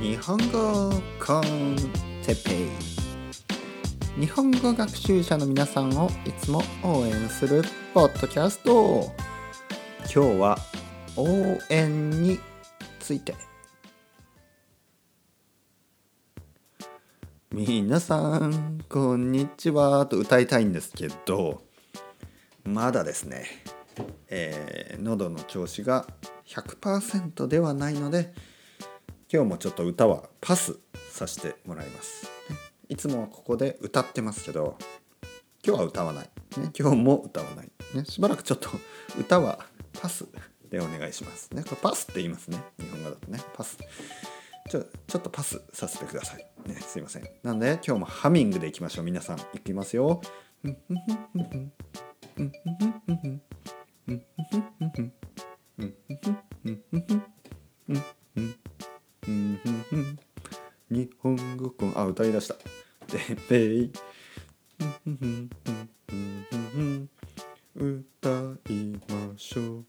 日本語コンテペイ日本語学習者の皆さんをいつも応援するポッドキャスト今日は応援について。皆さんこんにちはと歌いたいんですけどまだですね、えー、喉の調子が100%ではないので今日もちょっと歌はパスさせてもらいます。いつもはここで歌ってますけど今日は歌わない。ね、今日も歌わない。ね、しばらくちょっと歌はパスでお願いします。ね、これパスって言いますね。日本語だとね。パス。ちょちょっとパスさせてください。ね、すいません。なんで今日もハミングでいきましょう。皆さん。いきますよ。日本語コンあ歌い出した「でべい」歌いましょう。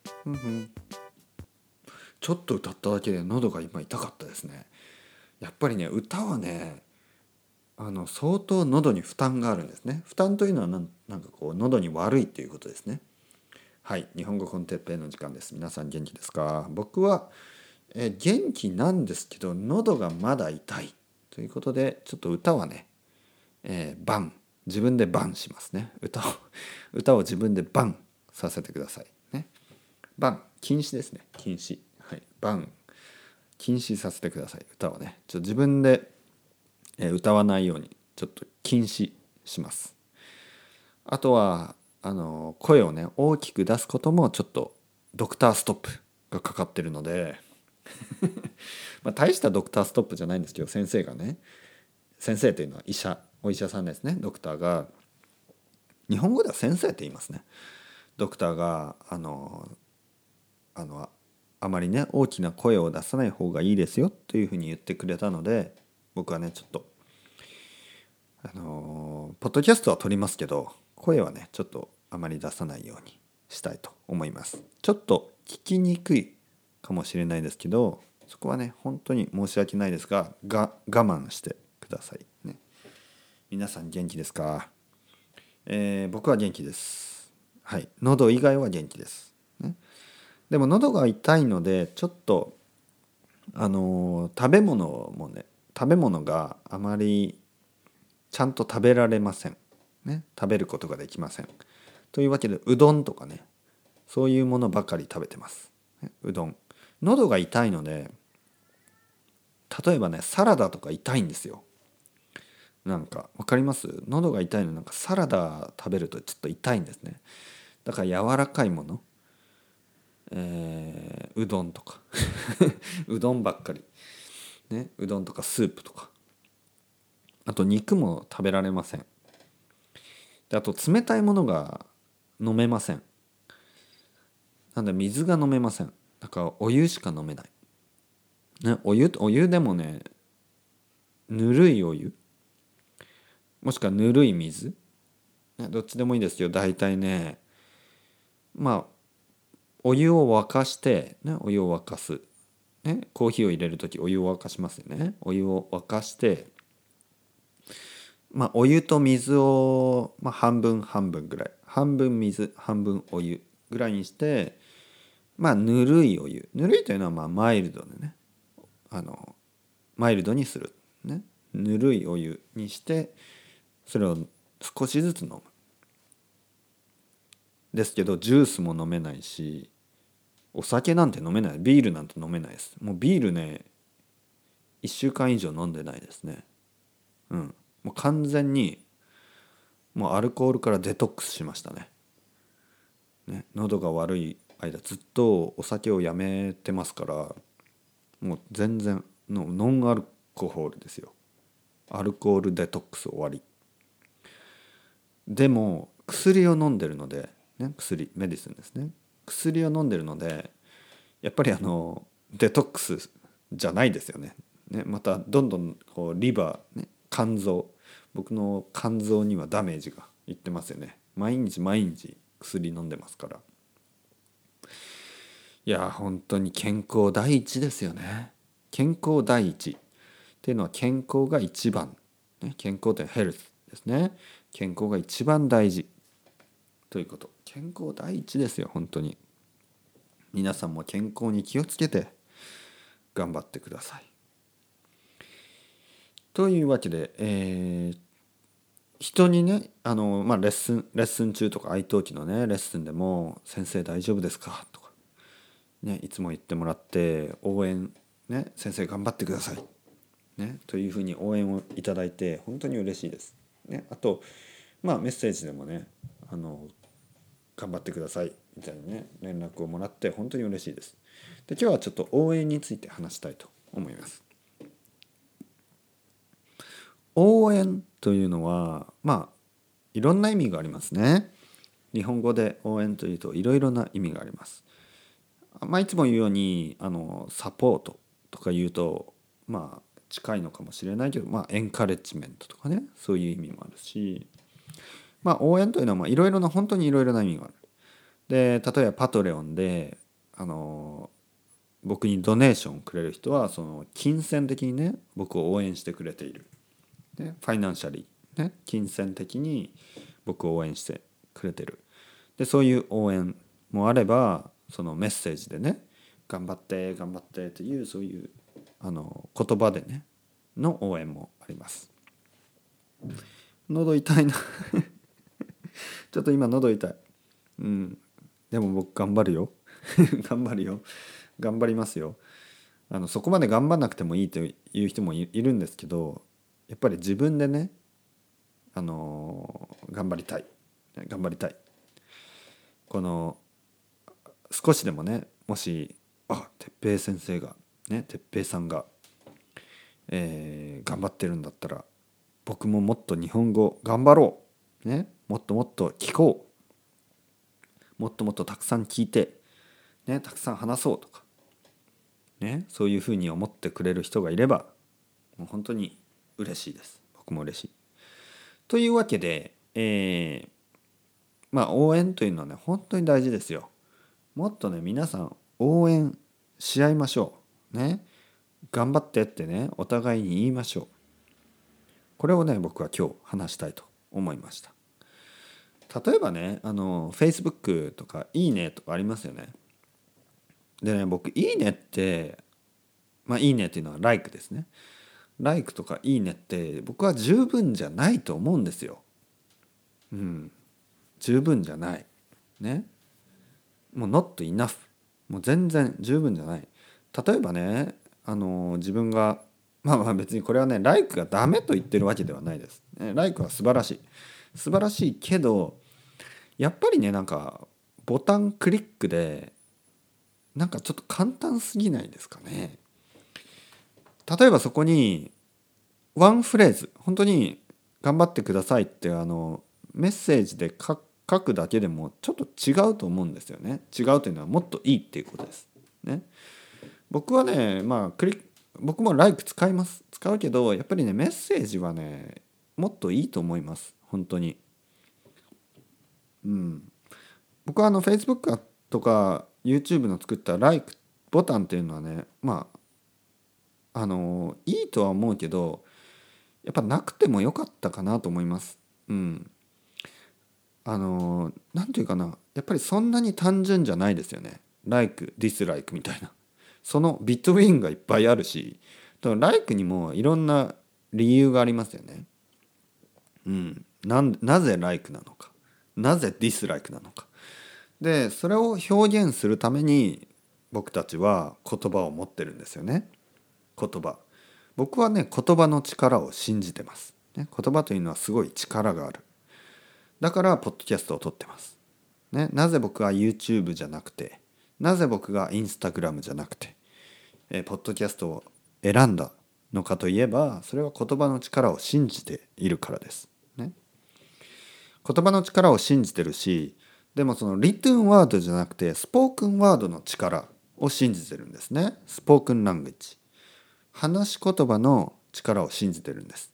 ちょっと歌っただけで喉が今痛かったですね。やっぱりね歌はねあの相当喉に負担があるんですね。負担というのはなんなんかこう喉に悪いっていうことですね。はい日本語コンテッペイの時間です。皆さん元気ですか？僕はえ元気なんですけど喉がまだ痛いということでちょっと歌はね、えー、バン。自分でバンしますね。歌を 歌を自分でバンさせてください。ね。バン。禁止ですね。禁止。はい。バン。禁止させてください。歌をね。ちょ自分で、えー、歌わないようにちょっと禁止します。あとはあの声をね大きく出すこともちょっとドクターストップがかかってるので まあ大したドクターストップじゃないんですけど先生がね。先生というのは医者。お医者さんですね。ドクターが。日本語では先生って言いますね。ドクターがあのあのあまりね大きな声を出さない方がいいですよというふうに言ってくれたので僕はねちょっとあのポッドキャストは撮りますけど声はねちょっとあまり出さないようにしたいと思います。ちょっと聞きにくいかもしれないですけどそこはね本当に申し訳ないですがが我慢してくださいね。皆さん元気ですか、えー、僕は元気です。はい。喉以外は元気です、ね、でも喉が痛いのでちょっとあのー、食べ物もね食べ物があまりちゃんと食べられません、ね、食べることができません。というわけでうどんとかね。そういうものばかり食べてます、ね、うどん。喉が痛いので例えばねサラダとか痛いんですよ。なんか分かります？喉が痛いのなんかサラダ食べるとちょっと痛いんですね。だから柔らかいもの。えー、うどんとか。うどんばっかり。ねうどんとかスープとか。あと肉も食べられません。であと冷たいものが飲めません。なんで水が飲めません。だからお湯しか飲めない。ね、お湯お湯でもねぬるいお湯。もしくはぬるい水、ね、どっちでもいいですよ。大体ねまあお湯を沸かして、ね、お湯を沸かす、ね、コーヒーを入れる時お湯を沸かしますよね。お湯を沸かしてまあお湯と水を、まあ、半分半分ぐらい。半分水半分お湯ぐらいにしてまあぬるいお湯。ぬるいというのはまあマイルドでね。あのマイルドにする、ね、ぬるいお湯にしてそれを少しずつ飲む。ですけどジュースも飲めないしお酒なんて飲めない。ビールなんて飲めないです。もうビールね1週間以上飲んでないですね。うん。もう完全にもうアルコールからデトックスしましたね。ね。喉が悪い間ずっとお酒をやめてますからもう全然のノンアルコールですよ。アルコールデトックス終わり。でも薬を飲んでるので、ね、薬メディスンですね。薬を飲んでるのでやっぱりあのデトックスじゃないですよね。ねまたどんどんこうリバー、ね、肝臓。僕の肝臓にはダメージがいってますよね。毎日毎日薬飲んでますから。いや本当に健康第一ですよね。健康第一。っていうのは健康が一番、健康ってヘルスですね。健康が一番大事。ということ。健康第一ですよ本当に。皆さんも健康に気をつけて頑張ってください。というわけで、えー、人にねあの、まあ、レッスンレッスン中とか愛登記のねレッスンでも「先生大丈夫ですか?」とか、ね、いつも言ってもらって応援、ね「先生頑張ってください」ね、というふうに応援をいただいて本当に嬉しいです。ね、あと、まあ、メッセージでもねあの頑張ってくださいみたいなね連絡をもらって本当に嬉しいです。で今日はちょっと応援について話したいと思います。応援というのはまあいろんな意味がありますね。日本語で応援というといろいろな意味があります。まあ、いつも言うようにあのサポートとか言うとまあ近いのかもしれないけど、まあ、エンカレッジメントとかねそういう意味もあるし、まあ、応援というのはいろいろな本当にいろいろな意味がある。で例えばパトレオンであの僕にドネーションをくれる人はその金銭的にね僕を応援してくれている。ね、ファイナンシャリー、ね、金銭的に僕を応援してくれてる。でそういう応援もあればそのメッセージでね頑張って頑張ってというそういうあの言葉でねの応援もあります。喉痛いな ちょっと今喉痛い。うん。でも僕頑張るよ。頑張るよ。頑張りますよ。あのそこまで頑張んなくてもいいという人もいるんですけどやっぱり自分でねあの頑張りたい頑張りたいこの少しでもねもしあ哲平先生がね哲平さんが、えー、頑張ってるんだったら僕ももっと日本語頑張ろう、ね、もっともっと聞こうもっともっとたくさん聞いて、ね、たくさん話そうとか、ね、そういうふうに思ってくれる人がいればもう本当に嬉しいです僕も嬉しい。というわけで、えー、まあ応援というのはね本当に大事ですよ。もっとね皆さん応援し合いましょう。ね。頑張ってってねお互いに言いましょう。これをね僕は今日話したいと思いました。例えばねあの Facebook とか「いいね」とかありますよね。でね僕「いいね」ってまあ「いいね」っていうのは「like」ですね「like」とか「いいね」って僕は十分じゃないと思うんですよ。うん。十分じゃない。ね。もう not enough もう全然十分じゃない例えばねあの自分がまあまあ別にこれはねライクがダメと言ってるわけではないです。ライクは素晴らしい。素晴らしいけどやっぱりねなんかボタンクリックでなんかちょっと簡単すぎないですかね。例えばそこにワンフレーズ本当に頑張ってくださいってあのメッセージで書書くだけでもちょっと違うと思うんですよね。違うというのはもっといいっていうことです。ね。僕はねまあクリ僕も LIKE 使います使うけどやっぱりねメッセージはねもっといいと思います本当にうん僕はあの Facebook とか YouTube の作った LIKE ボタンっていうのはねまああのいいとは思うけどやっぱなくてもよかったかなと思いますうんあの何て言うかなやっぱりそんなに単純じゃないですよね Like Dislike みたいなそのビットウィンがいっぱいあるしライクにもいろんな理由がありますよね。うん、なぜライクなのかなぜディスライクなのか。でそれを表現するために僕たちは言葉を持ってるんですよね。言葉。僕はね言葉の力を信じてます。ね、言葉というのはすごい力がある。だからポッドキャストを撮ってます。ね、なぜ僕は YouTube じゃなくてなぜ僕がインスタグラムじゃなくて、えー、ポッドキャストを選んだのかといえばそれは言葉の力を信じているからです。ね、言葉の力を信じてるしでもそのリトゥンワードじゃなくてスポークンワードの力を信じてるんですね。スポークンラングジ話し言葉の力を信じてるんです。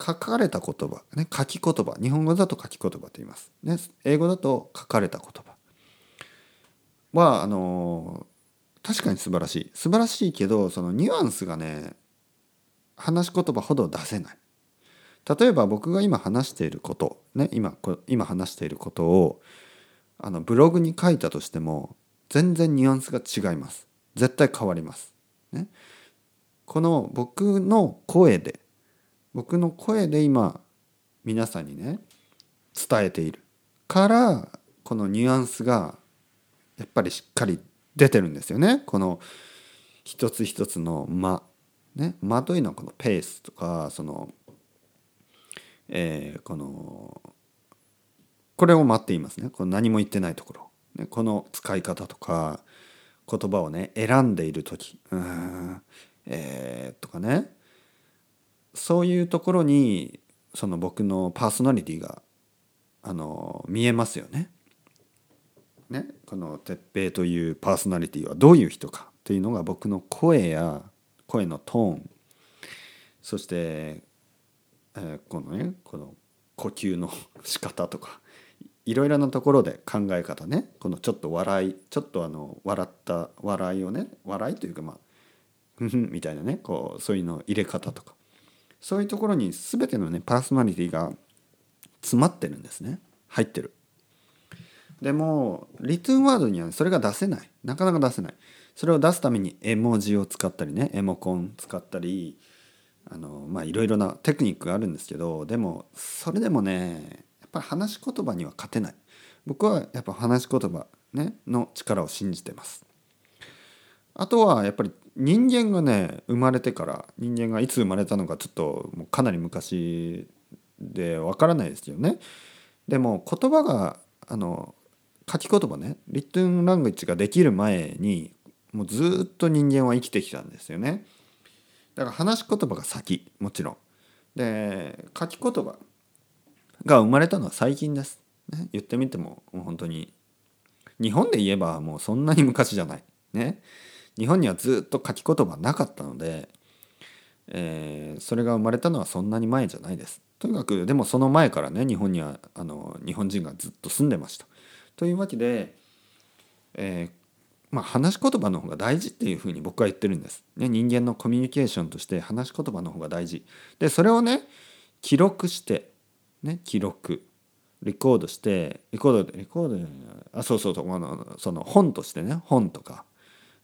書かれた言葉、ね、書き言葉日本語だと書き言葉と言います、ね、英語だと書かれた言葉。はあの確かに素晴らしい。素晴らしいけどそのニュアンスがね話し言葉ほど出せない。例えば僕が今話していることね今今話していることをあのブログに書いたとしても全然ニュアンスが違います。絶対変わります、ね、この僕の声で僕の声で今皆さんにね伝えているからこのニュアンスがやっぱりしっかり出てるんですよね。この一つ一つの間。ね間というのはこのペースとかそのえー、このこれを待っていますね。この何も言ってないところ、ね、この使い方とか言葉をね選んでいる時。うんえー、とかね。そういうところにその僕のパーソナリティがあの見えますよね。ねこの哲平というパーソナリティはどういう人かというのが僕の声や声のトーンそしてえー、このねこの呼吸の 仕方とかいろいろなところで考え方ねこのちょっと笑いちょっとあの笑った笑いをね笑いというかまあふふんみたいなねこうそういうの入れ方とかそういうところに全てのねパーソナリティが詰まってるんですね。入ってる。でもリトゥーンワードにはそれが出せない。なかなか出せない。それを出すために絵文字を使ったりねエモコン使ったりあのまあいろいろなテクニックがあるんですけどでもそれでもねやっぱり話し言葉には勝てない。僕はやっぱ話し言葉、ね、の力を信じてます。あとはやっぱり人間がね生まれてから人間がいつ生まれたのかちょっともうかなり昔でわからないですよね。でも言葉があの書き言葉ねリットンラングイッチができる前にもうずっと人間は生きてきたんですよね。だから話し言葉が先もちろん。で書き言葉が生まれたのは最近です、ね、言ってみてももう本当に日本で言えばもうそんなに昔じゃない。ね。日本にはずっと書き言葉なかったので、えー、それが生まれたのはそんなに前じゃないですとにかくでもその前からね日本にはあの日本人がずっと住んでましたというわけで、えー、まあ、話し言葉の方が大事っていうふうに僕は言ってるんです。ね、人間のコミュニケーションとして話し言葉の方が大事。でそれをね記録して、ね、記録レコードしてレコードレコードあそうそうそうあのその本としてね本とか、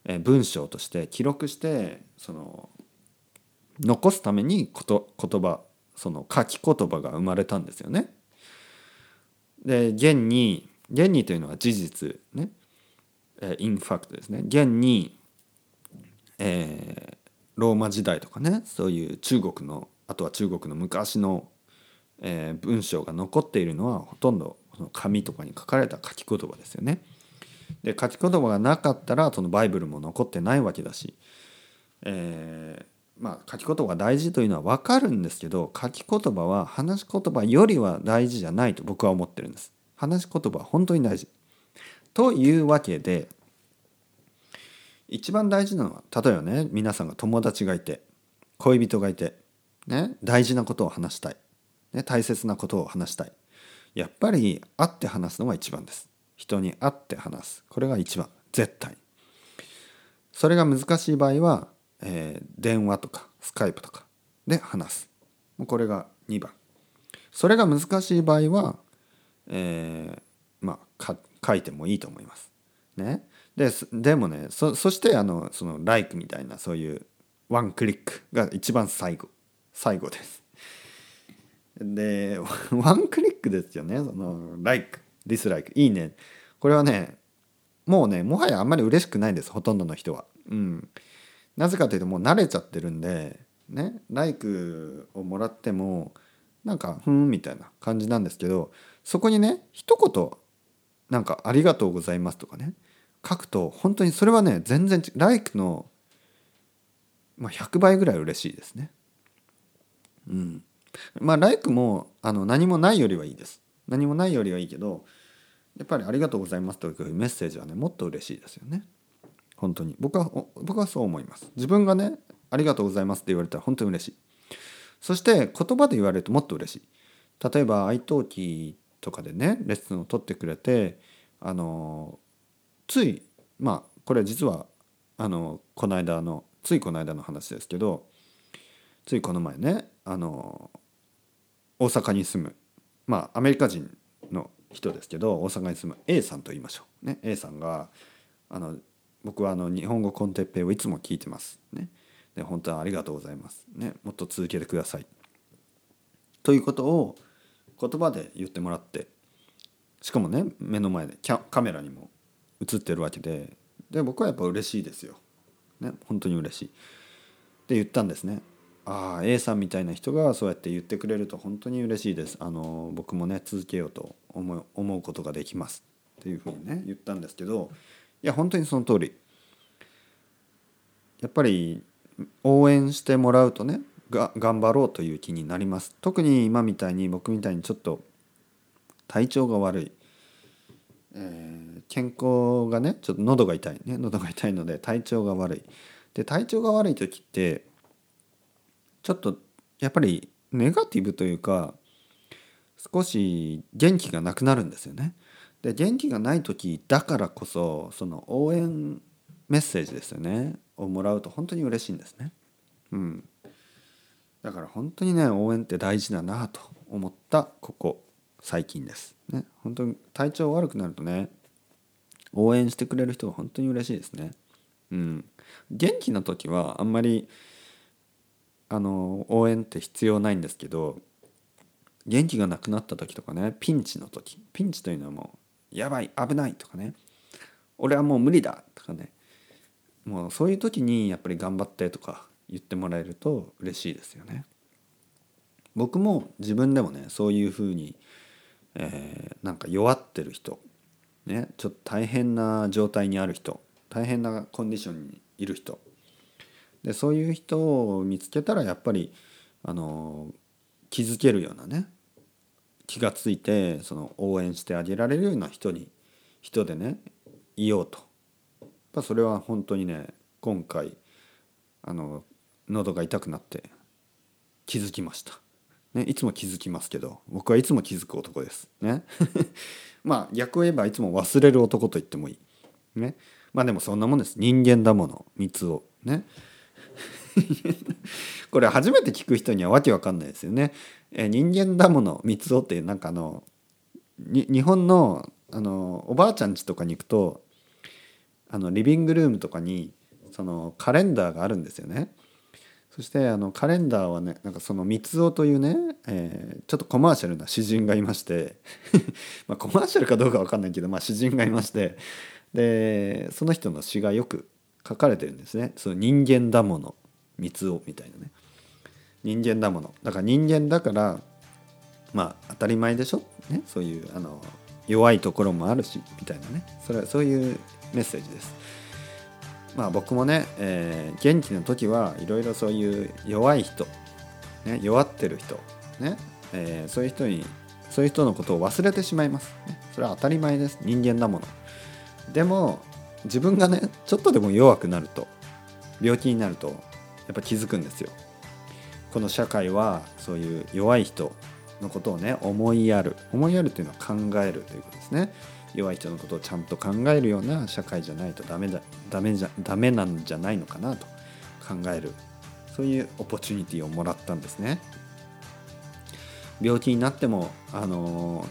え文章として記録してその残すためにこと言葉その書き言葉が生まれたんですよね。で現に現にというのは事実ねえインファクトですね現に、えー、ローマ時代とかねそういう中国のあとは中国の昔の、えー、文章が残っているのはほとんどその紙とかに書かれた書き言葉ですよね。で書き言葉がなかったらそのバイブルも残ってないわけだし、えー、まあ書き言葉が大事というのは分かるんですけど書き言葉は話し言葉よりは大事じゃないと僕は思ってるんです。話し言葉は本当に大事。というわけで一番大事なのは例えばね皆さんが友達がいて恋人がいて、ね、大事なことを話したい、ね、大切なことを話したいやっぱり会って話すのが一番です人に会って話す。これが一番絶対。それが難しい場合は、えー、電話とかスカイプとかで話す。これが2番。それが難しい場合は、えー、まあ書いてもいいと思います。ね、ででもねそそしてあのその「like」みたいなそういうワンクリックが一番最後。最後です。でワンクリックですよね。その「like」「dislike」「いいね」これはねもうねもはやあんまり嬉しくないんですほとんどの人は。うん、なぜかというともう慣れちゃってるんでね「like」をもらってもなんか「ふん」みたいな感じなんですけどそこにね一言なんか「ありがとうございます」とかね書くと本当にそれはね全然「like」の、まあ、100倍ぐらい嬉しいですね。うん。まあ「like も」あの何もないよりはいいです。何もないよりはいいけどやっぱり「ありがとうございます」というメッセージはねもっと嬉しいですよね。本当に僕は僕はそう思います。自分がね「ありがとうございます」って言われたら本当に嬉しい。そして言葉で言われるともっと嬉しい。例えば愛登記とかでねレッスンを取ってくれてあのついまあこれ実はあのこの間のついこの間の話ですけどついこの前ねあの大阪に住むまあアメリカ人の人ですけど大阪に住む A さんと言いましょう、ね、A さんがあの僕はあの日本語コンテッペイをいつも聞いてますねで本当はありがとうございますねもっと続けてくださいということを言葉で言ってもらってしかもね目の前でカメラにも映ってるわけでで僕はやっぱ嬉しいですよ。ね本当に嬉しい。って言ったんですね。ああ A さんみたいな人がそうやって言ってくれると本当に嬉しいです。あの僕もね続けようと思う思うことができますっていうふうにね言ったんですけどいや本当にその通り。やっぱり応援してもらうとねが頑張ろうという気になります特に今みたいに僕みたいにちょっと体調が悪い、えー、健康がねちょっと喉が痛いね喉が痛いので体調が悪いで体調が悪い時ってちょっとやっぱりネガティブというか少し元気がなくなるんですよね。で元気がない時だからこそその応援メッセージですよねをもらうと本当に嬉しいんですね。うん、だから本当にね応援って大事だなと思ったここ最近です。ね、本当に体調悪くなるとね応援してくれる人が本当に嬉しいですね。うん、元気な時はあんまりあの応援って必要ないんですけど元気がなくなった時とかねピンチの時ピンチというのはもうやばい危ないとかね俺はもう無理だとかねもうそういう時にやっぱり頑張ってとか言ってもらえると嬉しいですよね。僕も自分でもねそういうふうに、えー、なんか弱ってる人、ね、ちょっと大変な状態にある人大変なコンディションにいる人でそういう人を見つけたらやっぱりあの気づけるようなね気がついてその応援してあげられるような人に人でねいようとぱそれは本当にね今回あの喉が痛くなって気づきました。ね、いつも気づきますけど僕はいつも気づく男です。ね、まあ逆を言えばいつも忘れる男と言ってもいい。ね、まあでもそんなもんです。人間だもの三つをね。これ初めて聞く人にはわけわかんないですよね。え人間だもの三つをってなんかあの日本のあのおばあちゃん家とかに行くとあのリビングルームとかにそのカレンダーがあるんですよね。そしてあのカレンダーはねなんかその三つというね、えー、ちょっとコマーシャルな詩人がいまして まあコマーシャルかどうか分かんないけど、まあ、詩人がいましてでその人の詩がよく書かれてるんですね。その人間だもの三つみたいなね。人間だものだから人間だからまあ当たり前でしょ、ね、そういうあの弱いところもあるしみたいなねそれはそういうメッセージです。まあ僕もね、えー、元気な時はいろいろそういう弱い人、ね、弱ってる人、ね？えー、そういう人にそういう人のことを忘れてしまいます、ね？それは当たり前です。人間だもの。でも自分がねちょっとでも弱くなると病気になるとやっぱ気づくんですよ。この社会はそういう弱い人のことをね思いやる思いやるというのは考えるということですね。弱い人のことをちゃんと考えるような社会じゃないとダメだダメじゃダメなんじゃないのかなと考えるそういうオポチュニティをもらったんですね。病気になっても、あの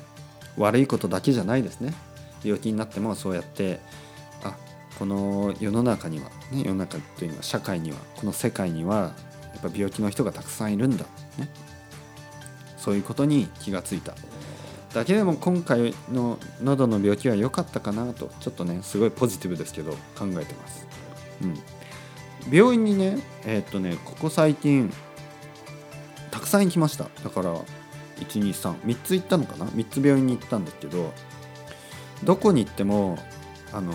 悪いことだけじゃないですね。病気になってもそうやってこの世の中には、ね、世の中というのは社会にはこの世界にはやっぱ病気の人がたくさんいるんだ、ね、そういうことに気がついた。だけでも今回の喉の病気は良かったかなとちょっとねすごいポジティブですけど考えてます、うん、病院にねえー、っとねここ最近たくさん行きました。だから1233つ行ったのかな？3つ病院に行ったんですけどどこに行ってもあの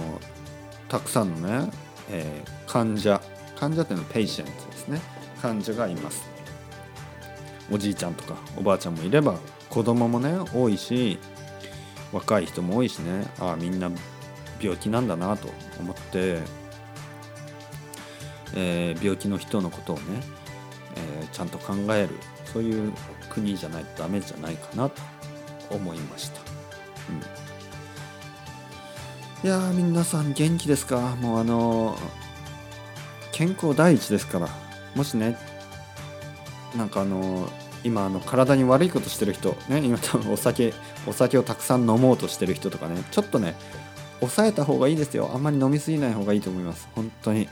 たくさんのね、えー、患者患者っていうのは patient ですね。患者がいます。おじいちゃんとかおばあちゃんもいれば子供もね多いし若い人も多いしね。ああみんな病気なんだなと思って、えー、病気の人のことをね、えー、ちゃんと考える。そういう国じゃないとダメじゃないかなと思いました。うん、いや皆さん元気ですか？もうあの健康第一ですから。もしねなんかあの今あの体に悪いことしてる人ね今多分お酒お酒をたくさん飲もうとしてる人とかねちょっとね抑えた方がいいですよ。あんまり飲みすぎない方がいいと思います。本当に。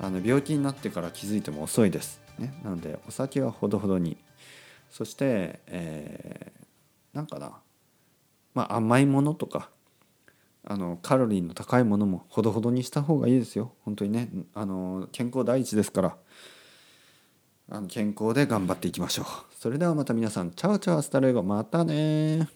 あの病気になってから気づいても遅いです、ね、なのでお酒はほどほどに。そして、えーなんかな。まあ甘いものとかあのカロリーの高いものもほどほどにした方がいいですよ。本当にね。あの健康第一ですから。あの健康で頑張っていきましょう。それではまた皆さんチャオチャオアスタルエゴまたね